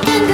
it